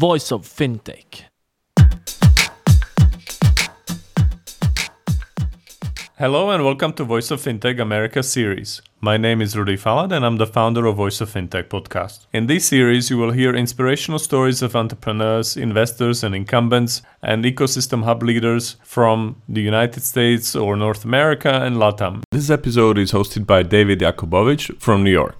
voice of fintech. Hello and welcome to Voice of Fintech America series. My name is Rudy Falat and I'm the founder of Voice of Fintech podcast. In this series, you will hear inspirational stories of entrepreneurs, investors, and incumbents, and ecosystem hub leaders from the United States or North America and LATAM. This episode is hosted by David Yakobovitch from New York.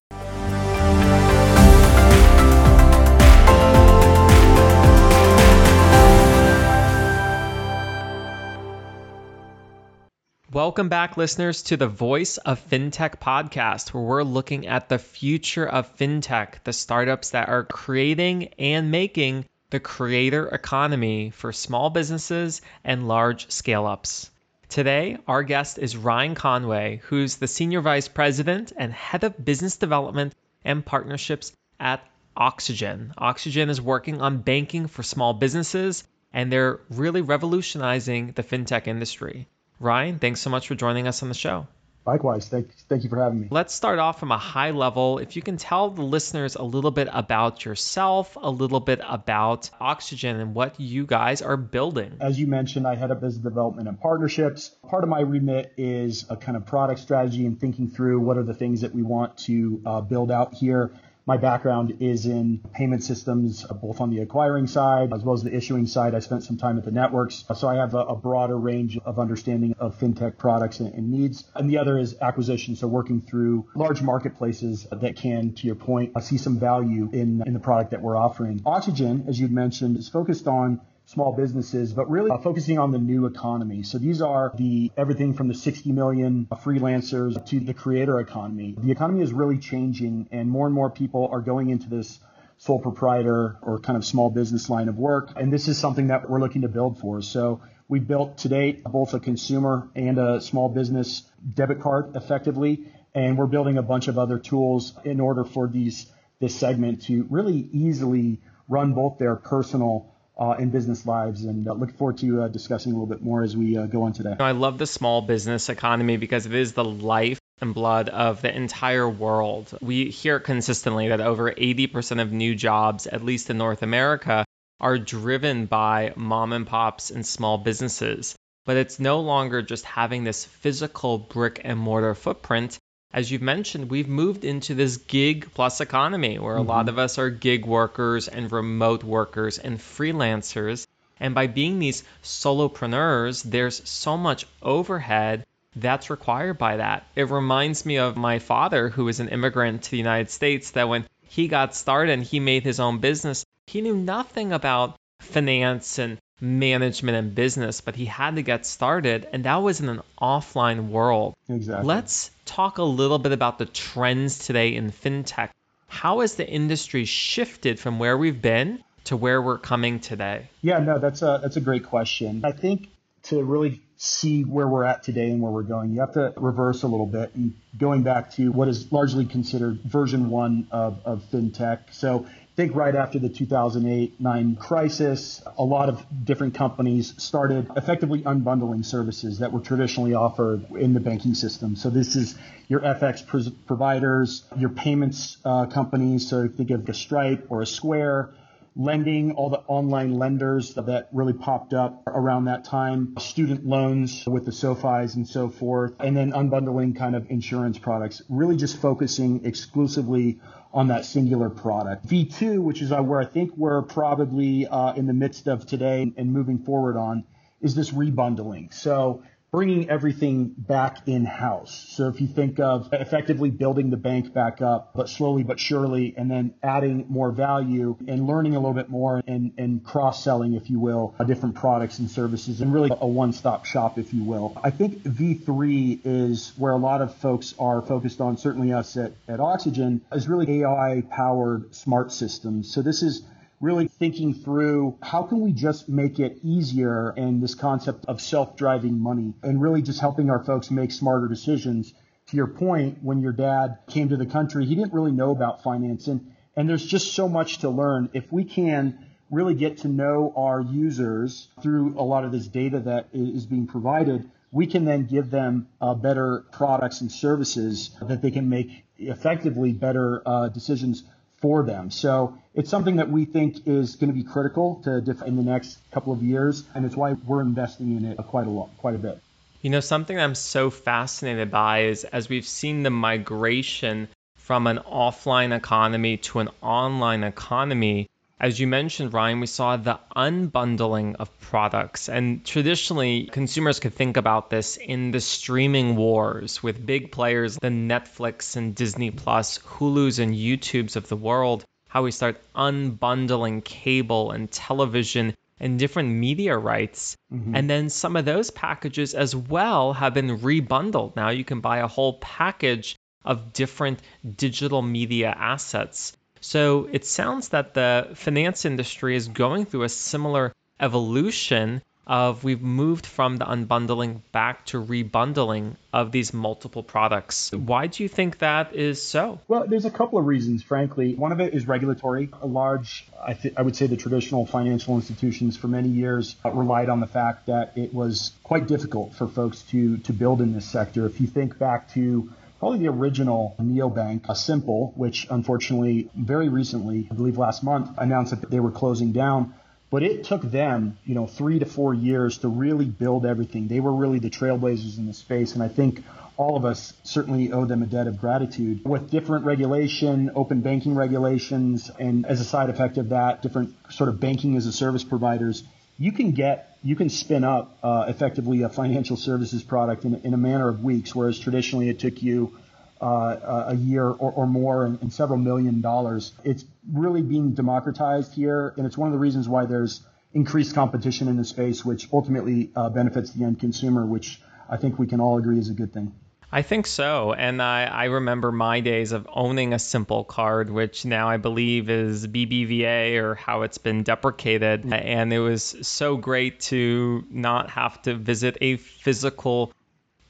Welcome back, listeners, to the Voice of FinTech podcast, where we're looking at the future of FinTech, the startups that are creating and making the creator economy for small businesses and large scale ups. Today, our guest is Ryan Conway, who's the Senior Vice President and Head of Business Development and Partnerships at Oxygen. Oxygen is working on banking for small businesses, and they're really revolutionizing the FinTech industry. Ryan, thanks so much for joining us on the show. Likewise, thank, thank you for having me. Let's start off from a high level. If you can tell the listeners a little bit about yourself, a little bit about Oxygen and what you guys are building. As you mentioned, I head up business development and partnerships. Part of my remit is a kind of product strategy and thinking through what are the things that we want to uh, build out here my background is in payment systems, uh, both on the acquiring side as well as the issuing side. I spent some time at the networks, so I have a, a broader range of understanding of fintech products and, and, needs. And the other is acquisition, so working through large marketplaces that can, to your point, uh, see some value in, in the product that we're offering. Oxygen, as you'd mentioned, is focused on small businesses, but really uh, focusing on the new economy. So these are the everything from the 60 million freelancers to the creator economy. The economy is really changing and more and more people are going into this sole proprietor or kind of small business line of work. And this is something that we're looking to build for. So we built to date both a consumer and a small business debit card effectively. And we're building a bunch of other tools in order for these this segment to really easily run both their personal uh, in business lives. And uh, look forward to uh, discussing a little bit more as we uh, go on today. I love the small business economy because it is the life and blood of the entire world. We hear consistently that over 80% of new jobs, at least in North America, are driven by mom and pops and small businesses. But it's no longer just having this physical brick and mortar footprint as you've mentioned, we've moved into this gig plus economy where mm-hmm. a lot mm-hmm. of us are gig workers and remote workers and freelancers. And by being these solopreneurs, there's so much overhead that's required by that. It reminds me of my father, who was an immigrant to the United States, that when he got started and he made his own business, he knew nothing about finance and management and business, but he had to get started, and that was in an offline world. Exactly. Let's talk a little bit about the trends today in fintech. How has the industry shifted from where we've been to where we're coming today? Yeah, no, that's a that's a great question. I think to really see where we're at today and where we're going, you have to reverse a little bit and going back to what is largely considered version one of, of fintech. So think right after the 2008-9 crisis, a lot of different companies started effectively unbundling services that were traditionally offered in the banking system. So this is your FX pr- providers, your payments uh, companies. So think of a Stripe or a Square lending, all the online lenders that really popped up around that time, student loans with the SoFis and so forth, and then unbundling kind of insurance products, really just focusing exclusively on that singular product. V2, which is uh, where I think we're probably uh, in the midst of today and moving forward on, is this rebundling. So bringing everything back in house. So if you think of effectively building the bank back up, but slowly but surely, and then adding more value and learning a little bit more and, and cross selling, if you will, different products and services and really a one stop shop, if you will. I think V3 is where a lot of folks are focused on, certainly us at, at Oxygen, is really AI powered smart systems. So this is really thinking through how can we just make it easier and this concept of self-driving money and really just helping our folks make smarter decisions. To your point, when your dad came to the country, he didn't really know about finance and, and there's just so much to learn. If we can really get to know our users through a lot of this data that is being provided, we can then give them uh, better products and services that they can make effectively better uh, decisions for them. So it's something that we think is going to be critical to in the next couple of years, and it's why we're investing in it quite a lot, quite a bit. You know, something I'm so fascinated by is as we've seen the migration from an offline economy to an online economy. As you mentioned, Ryan, we saw the unbundling of products. And traditionally, consumers could think about this in the streaming wars with big players, the Netflix and Disney Plus, Hulu's and YouTube's of the world, how we start unbundling cable and television and different media rights. Mm-hmm. And then some of those packages as well have been rebundled. Now you can buy a whole package of different digital media assets. So it sounds that the finance industry is going through a similar evolution of we've moved from the unbundling back to rebundling of these multiple products. Why do you think that is so? Well, there's a couple of reasons, frankly. One of it is regulatory. A large, I, th- I would say the traditional financial institutions for many years uh, relied on the fact that it was quite difficult for folks to, to build in this sector. If you think back to probably the original neobank, a Simple, which unfortunately very recently, I believe last month, announced that they were closing down. But it took them, you know, three to four years to really build everything. They were really the trailblazers in the space, and I think all of us certainly owe them a debt of gratitude. With different regulation, open banking regulations, and as a side effect of that, different sort of banking as a service providers, you can get you can spin up uh, effectively a financial services product in, in, a matter of weeks, whereas traditionally it took you uh, a year or, or more and, and, several million dollars. It's really being democratized here, and it's one of the reasons why there's increased competition in the space, which ultimately uh, benefits the end consumer, which I think we can all agree is a good thing. I think so. And I, I remember my days of owning a simple card, which now I believe is BBVA or how it's been deprecated. And it was so great to not have to visit a physical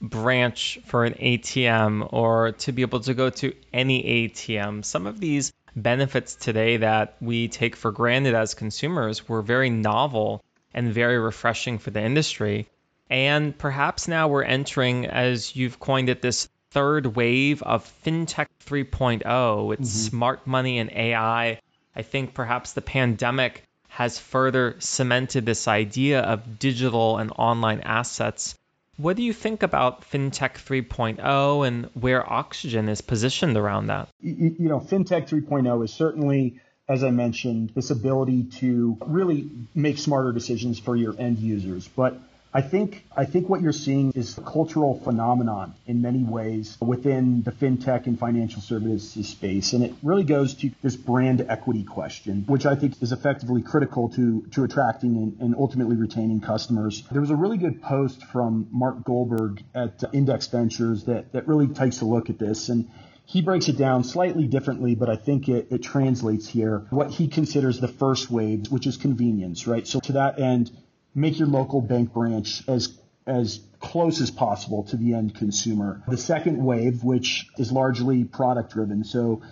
branch for an ATM or to be able to go to any ATM. Some of these benefits today that we take for granted as consumers were very novel and very refreshing for the industry. And perhaps now we're entering, as you've coined it, this third wave of fintech 3.0 It's mm-hmm. smart money and AI. I think perhaps the pandemic has further cemented this idea of digital and online assets. What do you think about FinTech 3.0 and where Oxygen is positioned around that? You, you know, FinTech 3.0 is certainly, as I mentioned, this ability to really make smarter decisions for your end users. But I think I think what you're seeing is a cultural phenomenon in many ways within the fintech and financial services space, and it really goes to this brand equity question, which I think is effectively critical to to attracting and, and ultimately retaining customers. There was a really good post from Mark Goldberg at Index Ventures that that really takes a look at this and. He breaks it down slightly differently, but I think it, it translates here. What he considers the first wave, which is convenience, right? So to that end, make your local bank branch as as close as possible to the end consumer. The second wave, which is largely product driven, so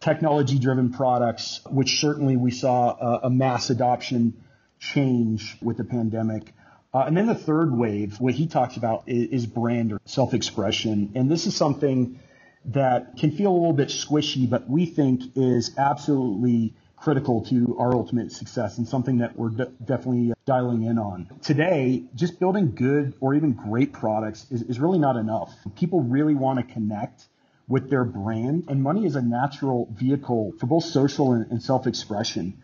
technology driven products, which certainly we saw a, a mass adoption change with the pandemic. Uh, and then the third wave, what he talks about is, is brand or self expression. And this is something that can feel a little bit squishy, but we think is absolutely critical to our ultimate success and something that we're de- definitely uh, dialing in on. Today, just building good or even great products is, is really not enough. People really want to connect with their brand, and money is a natural vehicle for both social and, and self expression.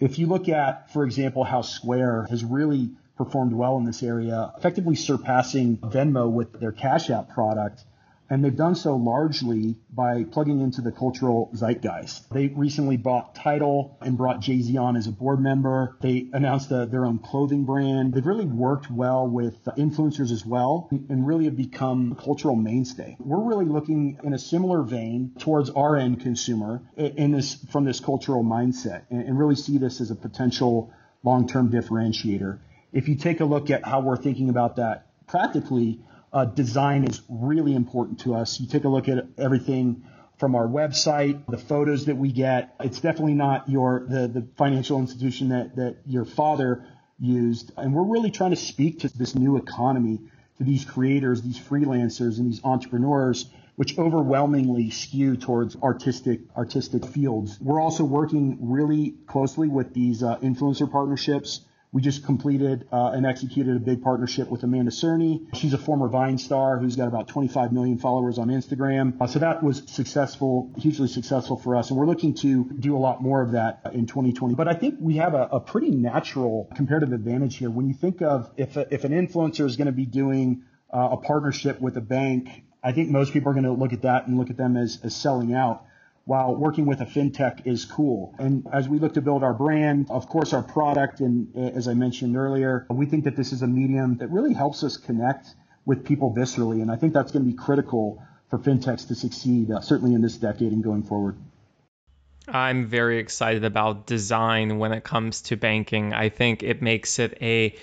If you look at, for example, how Square has really performed well in this area, effectively surpassing Venmo with their Cash App product and they've done so largely by plugging into the cultural zeitgeist. They recently bought Tidal and brought Jay Z on as a board member. They announced a, their own clothing brand. They've really worked well with influencers as well and really have become a cultural mainstay. We're really looking in a similar vein towards our end consumer in this from this cultural mindset and really see this as a potential long-term differentiator. If you take a look at how we're thinking about that practically, uh, design is really important to us. You take a look at everything from our website, the photos that we get. It's definitely not your the, the financial institution that, that your father used. And we're really trying to speak to this new economy, to these creators, these freelancers, and these entrepreneurs which overwhelmingly skew towards artistic artistic fields. We're also working really closely with these uh, influencer partnerships we just completed uh, and executed a big partnership with Amanda Cerny. She's a former Vine star who's got about 25 million followers on Instagram. Uh, so that was successful, hugely successful for us. And we're looking to do a lot more of that in 2020. But I think we have a, a pretty natural comparative advantage here. When you think of if, a, if an influencer is going to be doing uh, a partnership with a bank, I think most people are going to look at that and look at them as, as selling out while working with a fintech is cool. And as we look to build our brand, of course, our product, and uh, as I mentioned earlier, we think that this is a medium that really helps us connect with people viscerally. And I think that's going to be critical for fintechs to succeed, uh, certainly in this decade and going forward. I'm very excited about design when it comes to banking. I think it makes it a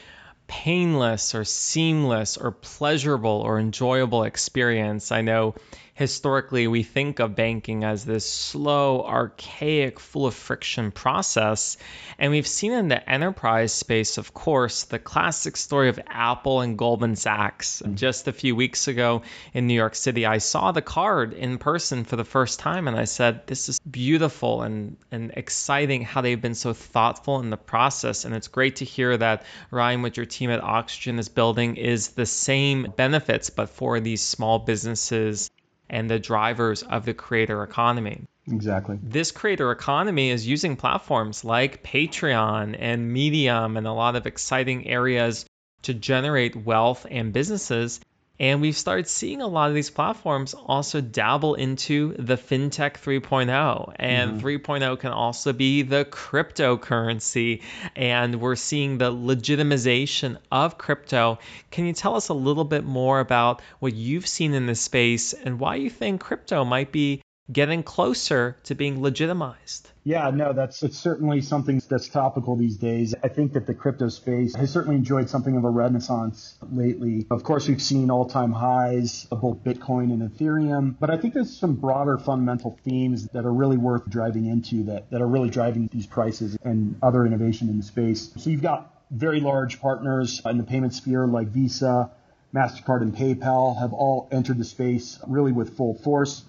painless or seamless or pleasurable or enjoyable experience. I know historically we think of banking as this slow, archaic, full of friction process. And we've seen in the enterprise space, of course, the classic story of Apple and Goldman Sachs. Mm-hmm. Just a few weeks ago in New York City, I saw the card in person for the first time and I said, This is beautiful and, and exciting how they've been so thoughtful in the process. And it's great to hear that Ryan, what your team at Oxygen is building, is the same benefits, but for these small businesses and the drivers of the creator economy. Exactly. This creator economy is using platforms like Patreon and Medium and a lot of exciting areas to generate wealth and businesses. And we've started seeing a lot of these platforms also dabble into the fintech 3.0. And mm-hmm. 3.0 can also be the cryptocurrency. And we're seeing the legitimization of crypto. Can you tell us a little bit more about what you've seen in this space and why you think crypto might be getting closer to being legitimized? Yeah, no, that's it's certainly something that's topical these days. I think that the crypto space has certainly enjoyed something of a renaissance lately. Of course, we've seen all-time highs of both Bitcoin and Ethereum, but I think there's some broader fundamental themes that are really worth driving into that that are really driving these prices and other innovation in the space. So you've got very large partners in the payment sphere like Visa, MasterCard and PayPal have all entered the space really with full force.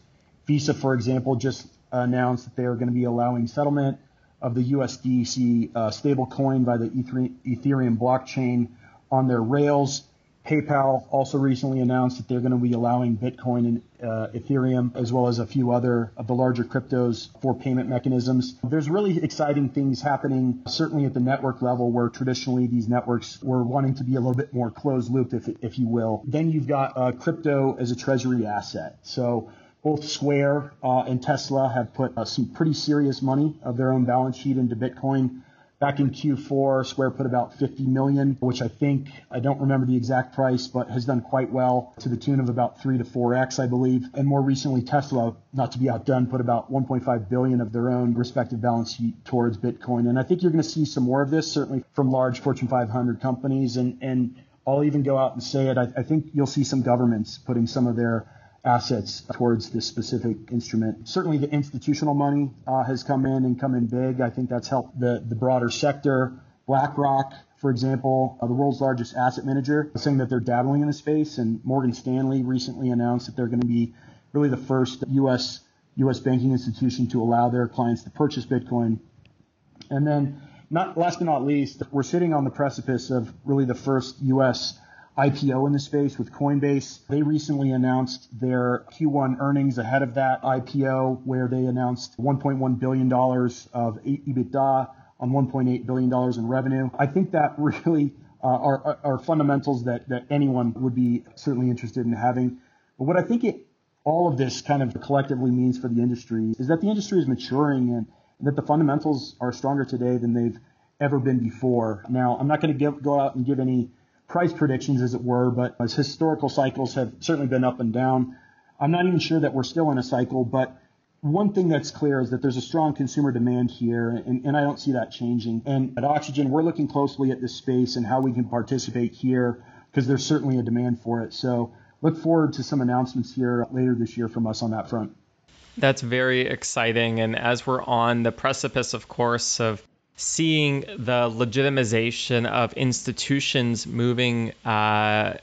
Visa, for example, just announced that they are going to be allowing settlement of the USDC uh, stablecoin by the Ethereum blockchain on their rails. PayPal also recently announced that they're going to be allowing Bitcoin and uh, Ethereum, as well as a few other of the larger cryptos for payment mechanisms. There's really exciting things happening, certainly at the network level, where traditionally these networks were wanting to be a little bit more closed looped, if, if you will. Then you've got uh, crypto as a treasury asset. So both Square uh, and Tesla have put uh, some pretty serious money of their own balance sheet into Bitcoin. Back in Q4, Square put about 50 million, which I think I don't remember the exact price, but has done quite well to the tune of about three to four x, I believe. And more recently, Tesla, not to be outdone, put about 1.5 billion of their own respective balance sheet towards Bitcoin. And I think you're going to see some more of this, certainly from large Fortune 500 companies. And and I'll even go out and say it. I, I think you'll see some governments putting some of their assets towards this specific instrument. Certainly, the institutional money uh, has come in and come in big. I think that's helped the, the broader sector. BlackRock, for example, uh, the world's largest asset manager, saying that they're dabbling in the space. And Morgan Stanley recently announced that they're going to be really the first U.S. U.S. banking institution to allow their clients to purchase Bitcoin. And then, not last but not least, we're sitting on the precipice of really the first U.S. IPO in the space with Coinbase. They recently announced their Q1 earnings ahead of that IPO, where they announced $1.1 billion of EBITDA on $1.8 billion in revenue. I think that really uh, are, are fundamentals that, that anyone would be certainly interested in having. But what I think it, all of this kind of collectively means for the industry is that the industry is maturing and that the fundamentals are stronger today than they've ever been before. Now, I'm not going to go out and give any price predictions, as it were, but as historical cycles have certainly been up and down. I'm not even sure that we're still in a cycle, but one thing that's clear is that there's a strong consumer demand here, and, and, I don't see that changing. And at Oxygen, we're looking closely at this space and how we can participate here because there's certainly a demand for it. So look forward to some announcements here later this year from us on that front. That's very exciting. And as we're on the precipice, of course, of seeing the legitimization of institutions moving uh,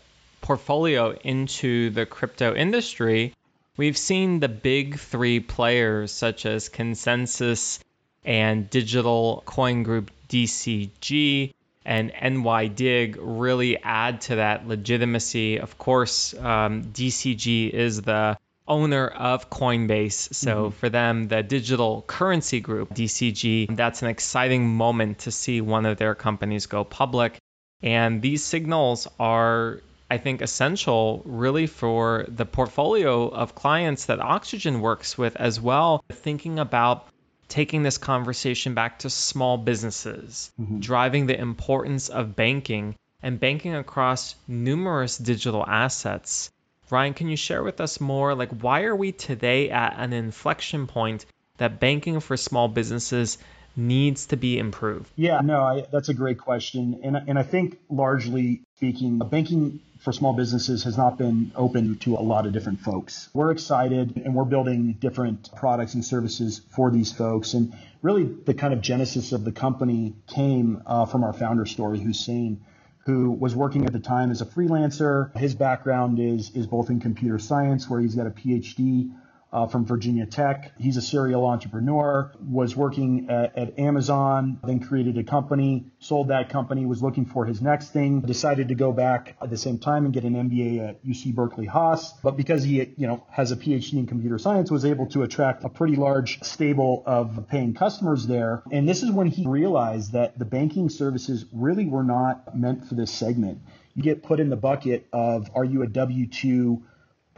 portfolio into the crypto industry, we've seen the big three players such as ConsenSys and digital coin group DCG and NYDIG really add to that legitimacy. Of course, um, DCG is the owner of Coinbase. So mm-hmm. for them, the digital currency group, DCG, that's an exciting moment to see one of their companies go public. And these signals are, I think, essential really for the portfolio of clients that Oxygen works with as well, thinking about taking this conversation back to small businesses, mm-hmm. driving the importance of banking and banking across numerous digital assets. Ryan, can you share with us more? Like, why are we today at an inflection point that banking for small businesses needs to be improved? Yeah, no, I, that's a great question. And, and I think largely speaking, banking for small businesses has not been open to a lot of different folks. We're excited and we're building different products and services for these folks. And really, the kind of genesis of the company came uh, from our founder story, Hussein, who was working at the time as a freelancer. His background is is both in computer science, where he's got a PhD uh, from Virginia Tech. He's a serial entrepreneur, was working at, at, Amazon, then created a company, sold that company, was looking for his next thing, decided to go back at the same time and get an MBA at UC Berkeley Haas. But because he, you know, has a PhD in computer science, was able to attract a pretty large stable of paying customers there. And this is when he realized that the banking services really were not meant for this segment. You get put in the bucket of are you a W 2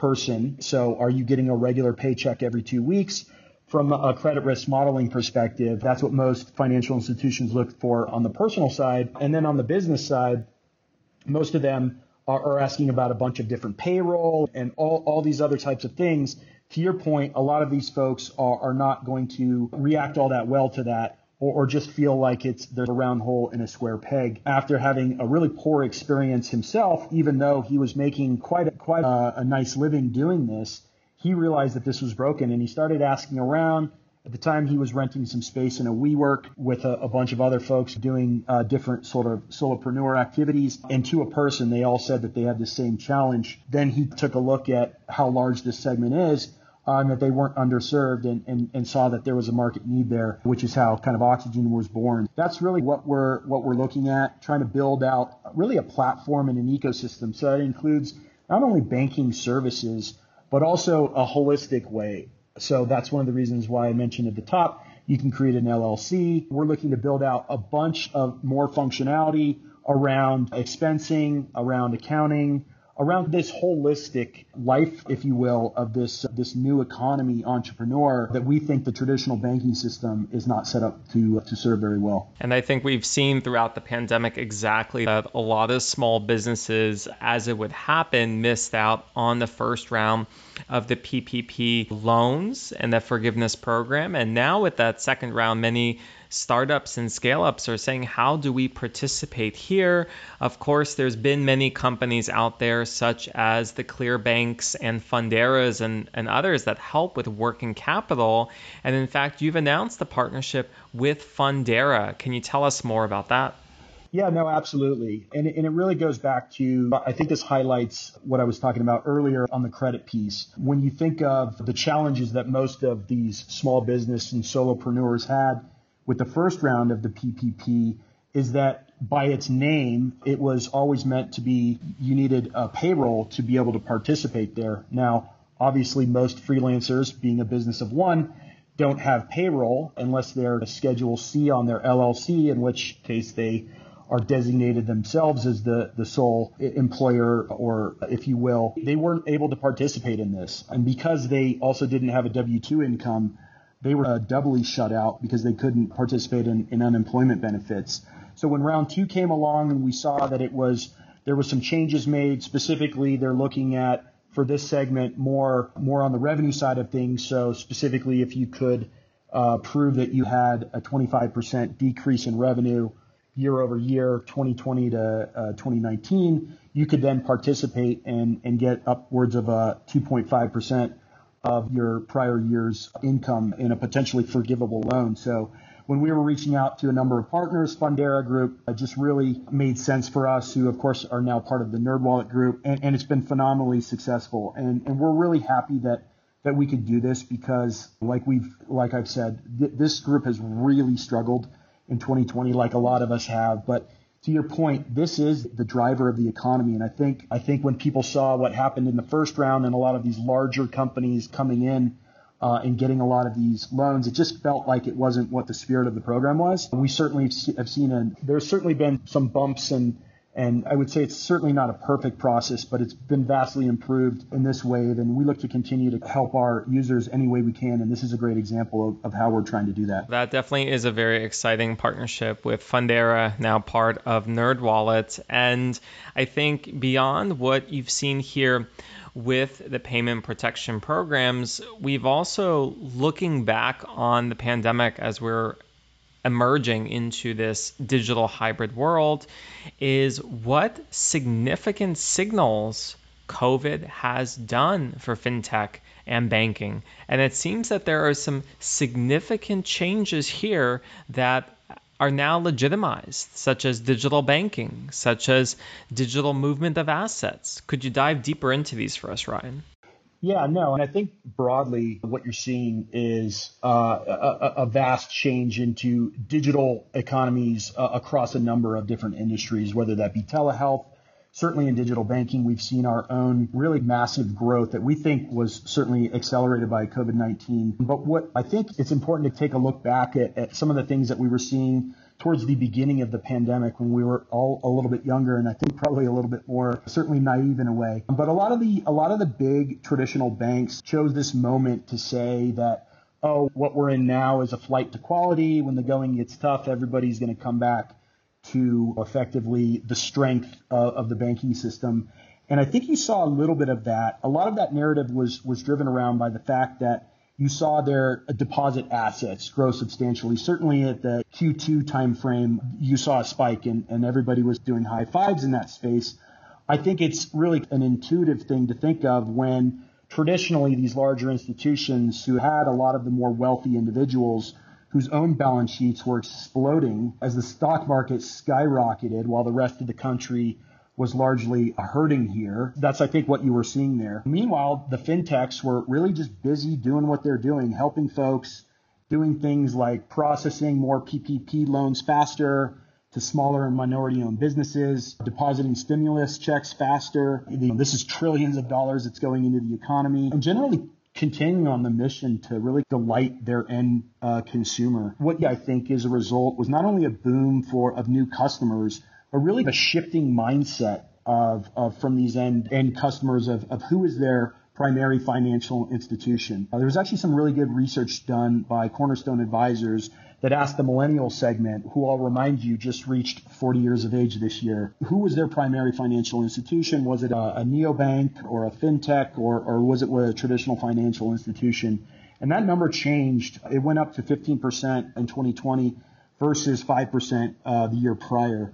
person. So are you getting a regular paycheck every two weeks? From a credit risk modeling perspective, that's what most financial institutions look for on the personal side. And then on the business side, most of them are, asking about a bunch of different payroll and all, all these other types of things. To your point, a lot of these folks are, are not going to react all that well to that or, or just feel like it's there's a round hole in a square peg after having a really poor experience himself, even though he was making quite a, quite a, a nice living doing this. He realized that this was broken and he started asking around. At the time, he was renting some space in a WeWork with a, a bunch of other folks doing uh, different sort of solopreneur activities. And to a person, they all said that they had the same challenge. Then he took a look at how large this segment is uh, and that they weren't underserved and, and, and saw that there was a market need there, which is how kind of Oxygen was born. That's really what we're what we're looking at, trying to build out really a platform and an ecosystem. So that includes not only banking services, but also a holistic way. So that's one of the reasons why I mentioned at the top, you can create an LLC. We're looking to build out a bunch of more functionality around expensing, around accounting, around this holistic life, if you will, of this this new economy entrepreneur that we think the traditional banking system is not set up to to serve very well. And I think we've seen throughout the pandemic exactly that a lot of small businesses, as it would happen, missed out on the first round of the PPP loans and the forgiveness program. And now with that second round, many startups and scale ups are saying, how do we participate here? Of course, there's been many companies out there, such as the Clearbancs and Funderas and, and others, that help with working capital. And in fact, you've announced a partnership with Fundera. Can you tell us more about that? Yeah, no, absolutely. And and it really goes back to, I think this highlights what I was talking about earlier on the credit piece. When you think of the challenges that most of these small business and solopreneurs had with the first round of the PPP, is that by its name, it was always meant to be you needed a payroll to be able to participate there. Now, obviously, most freelancers, being a business of one, don't have payroll unless they're a Schedule C on their LLC, in which case they are designated themselves as the, the sole employer, or if you will, they weren't able to participate in this. And because they also didn't have a W 2 income, they were uh, doubly shut out because they couldn't participate in, in unemployment benefits. So when round two came along and we saw that it was there was some changes made, specifically they're looking at for this segment more more on the revenue side of things. So specifically, if you could uh, prove that you had a 25% decrease in revenue year over year, 2020 to uh, 2019, you could then participate and, and get upwards of a 2.5% of your prior year's income in a potentially forgivable loan. So when we were reaching out to a number of partners, Fundera Group uh, just really made sense for us, who of course are now part of the NerdWallet Group, and, and it's been phenomenally successful. And, and we're really happy that that we could do this because, like we've, like I've said, th- this group has really struggled in 2020, like a lot of us have. But to your point, this is the driver of the economy, and I think I think when people saw what happened in the first round and a lot of these larger companies coming in. Uh, and getting a lot of these loans, it just felt like it wasn't what the spirit of the program was. We certainly have seen, a, there's certainly been some bumps and and I would say it's certainly not a perfect process, but it's been vastly improved in this wave. And we look to continue to help our users any way we can. And this is a great example of, of how we're trying to do that. That definitely is a very exciting partnership with Fundera, now part of NerdWallet. And I think beyond what you've seen here, with the payment protection programs, we've also looking back on the pandemic as we're emerging into this digital hybrid world is what significant signals COVID has done for fintech and banking. And it seems that there are some significant changes here that are now legitimized, such as digital banking, such as digital movement of assets. Could you dive deeper into these for us, Ryan? Yeah, no, and I think broadly what you're seeing is uh, a, a, vast change into digital economies uh, across a number of different industries, whether that be telehealth. Certainly in digital banking, we've seen our own really massive growth that we think was certainly accelerated by COVID 19. But what I think it's important to take a look back at, at some of the things that we were seeing towards the beginning of the pandemic when we were all a little bit younger and I think probably a little bit more certainly naive in a way. But a lot of the a lot of the big traditional banks chose this moment to say that oh what we're in now is a flight to quality when the going gets tough everybody's going to come back to effectively the strength of, of the banking system. And I think you saw a little bit of that. A lot of that narrative was was driven around by the fact that you saw their uh, deposit assets grow substantially. Certainly at the Q2 timeframe, you saw a spike and, and everybody was doing high fives in that space. I think it's really an intuitive thing to think of when traditionally these larger institutions who had a lot of the more wealthy individuals whose own balance sheets were exploding as the stock market skyrocketed while the rest of the country was largely hurting here. That's, I think, what you were seeing there. Meanwhile, the fintechs were really just busy doing what they're doing, helping folks, doing things like processing more PPP loans faster to smaller and minority owned businesses, depositing stimulus checks faster. This is trillions of dollars that's going into the economy, and generally continuing on the mission to really delight their end uh, consumer. What I think is a result was not only a boom for of new customers, a really a shifting mindset of, of from these end end customers of, of who is their primary financial institution. Uh, there was actually some really good research done by Cornerstone Advisors that asked the millennial segment, who I'll remind you just reached 40 years of age this year, who was their primary financial institution? Was it a, a neobank or a fintech or, or was it a traditional financial institution? And that number changed. It went up to 15% in 2020 versus 5% uh, the year prior.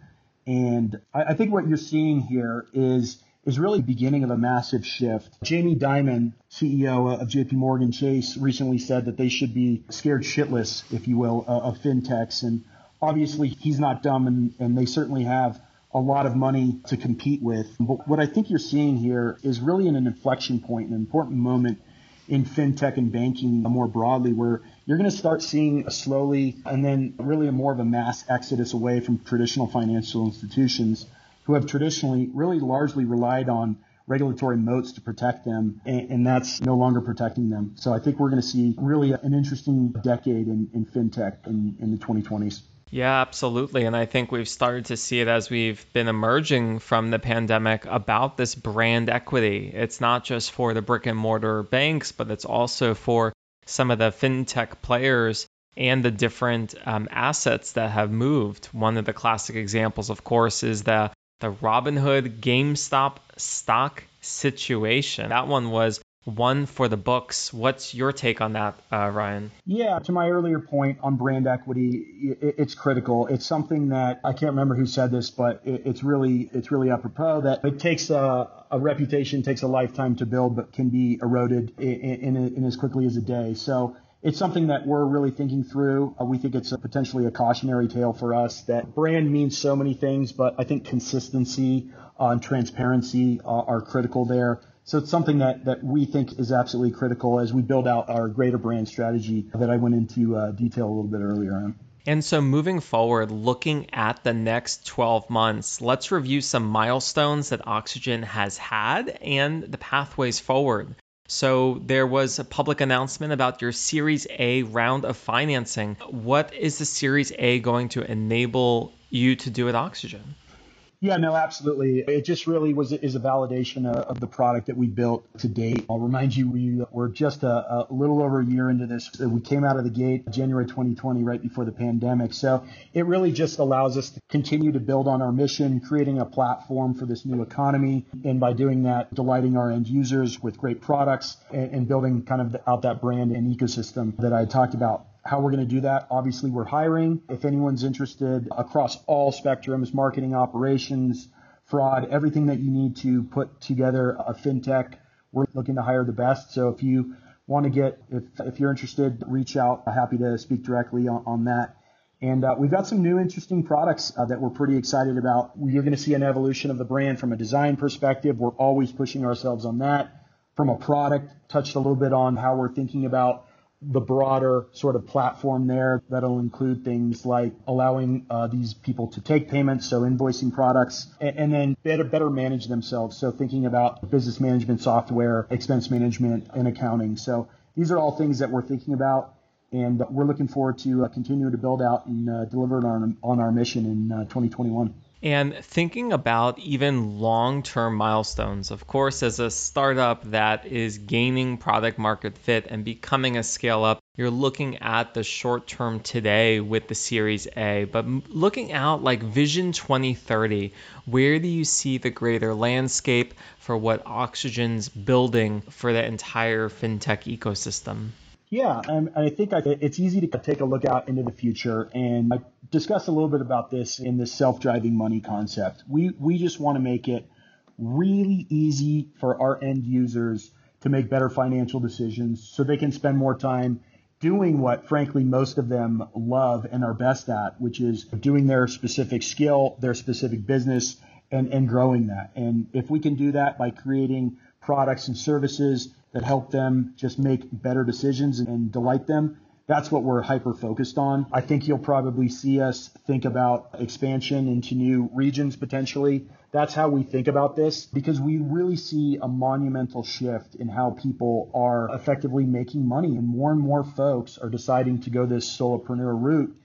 And I, I think what you're seeing here is is really the beginning of a massive shift. Jamie Dimon, CEO of JP Morgan Chase, recently said that they should be scared shitless, if you will, uh, of fintechs. And obviously, he's not dumb, and, and they certainly have a lot of money to compete with. But what I think you're seeing here is really an inflection point, an important moment in fintech and banking more broadly, where you're going to start seeing a slowly and then really a more of a mass exodus away from traditional financial institutions who have traditionally really largely relied on regulatory moats to protect them, and, and, that's no longer protecting them. So I think we're going to see really an interesting decade in, in fintech in, in the 2020s. Yeah, absolutely. And I think we've started to see it as we've been emerging from the pandemic about this brand equity. It's not just for the brick and mortar banks, but it's also for some of the fintech players and the different um, assets that have moved. One of the classic examples, of course, is the the Robinhood GameStop stock situation. That one was one for the books. What's your take on that, uh, Ryan? Yeah, to my earlier point on brand equity, it's critical. It's something that I can't remember who said this, but it's really it's really apropos that it takes a, a reputation takes a lifetime to build, but can be eroded in, in, in as quickly as a day. So it's something that we're really thinking through. Uh, we think it's a potentially a cautionary tale for us that brand means so many things, but I think consistency uh, and transparency uh, are critical there So it's something that, that we think is absolutely critical as we build out our greater brand strategy that I went into uh, detail a little bit earlier on. And so, moving forward, looking at the next 12 months, let's review some milestones that Oxygen has had and the pathways forward. So, there was a public announcement about your Series A round of financing. What is the Series A going to enable you to do at Oxygen? Yeah, no, absolutely. It just really was is a validation of, the product that we built to date. I'll remind you, we were just a, a, little over a year into this. We came out of the gate January 2020, right before the pandemic. So it really just allows us to continue to build on our mission, creating a platform for this new economy, and by doing that, delighting our end users with great products and, and building kind of out that brand and ecosystem that I talked about how we're going to do that. Obviously, we're hiring. If anyone's interested across all spectrums, marketing, operations, fraud, everything that you need to put together a fintech, we're looking to hire the best. So if you want to get, if, if you're interested, reach out. I'm happy to speak directly on, on that. And uh, we've got some new interesting products uh, that we're pretty excited about. You're going to see an evolution of the brand from a design perspective. We're always pushing ourselves on that. From a product, touched a little bit on how we're thinking about the broader sort of platform there that'll include things like allowing uh, these people to take payments, so invoicing products, and, and, then better better manage themselves. So thinking about business management software, expense management, and accounting. So these are all things that we're thinking about, and we're looking forward to uh, continue to build out and uh, deliver on on our mission in uh, 2021. And thinking about even long term milestones, of course, as a startup that is gaining product market fit and becoming a scale up, you're looking at the short term today with the Series A. But looking out like Vision 2030, where do you see the greater landscape for what Oxygen's building for the entire fintech ecosystem? Yeah, and I think it's easy to take a look out into the future, and I discussed a little bit about this in the self-driving money concept. We we just want to make it really easy for our end users to make better financial decisions, so they can spend more time doing what, frankly, most of them love and are best at, which is doing their specific skill, their specific business, and and growing that. And if we can do that by creating products and services that help them just make better decisions and delight them. That's what we're hyper focused on. I think you'll probably see us think about expansion into new regions potentially. That's how we think about this because we really see a monumental shift in how people are effectively making money and more and more folks are deciding to go this solopreneur route.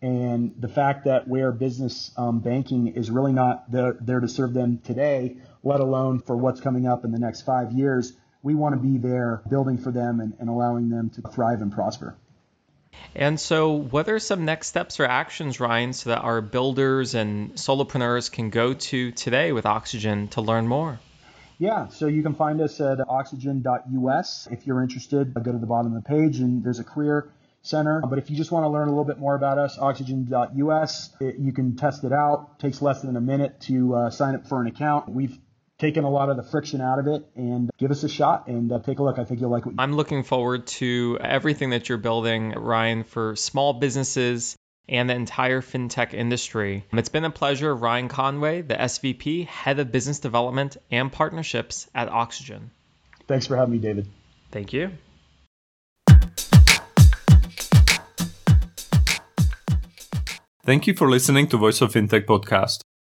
And the fact that where business um, banking is really not there, there to serve them today, let alone for what's coming up in the next five years, we want to be there building for them and, and allowing them to thrive and prosper. And so, what are some next steps or actions, Ryan, so that our builders and solopreneurs can go to today with Oxygen to learn more? Yeah, so you can find us at oxygen.us. If you're interested, go to the bottom of the page and there's a career center. But if you just want to learn a little bit more about us, oxygen.us, it, you can test it out. It takes less than a minute to uh, sign up for an account. We've taken a lot of the friction out of it and give us a shot and uh, take a look. I think you'll like what I'm looking forward to everything that you're building, Ryan, for small businesses and the entire fintech industry. It's been a pleasure, Ryan Conway, the SVP, Head of Business Development and Partnerships at Oxygen. Thanks for having me, David. Thank you. Thank you for listening to Voice of Fintech podcast.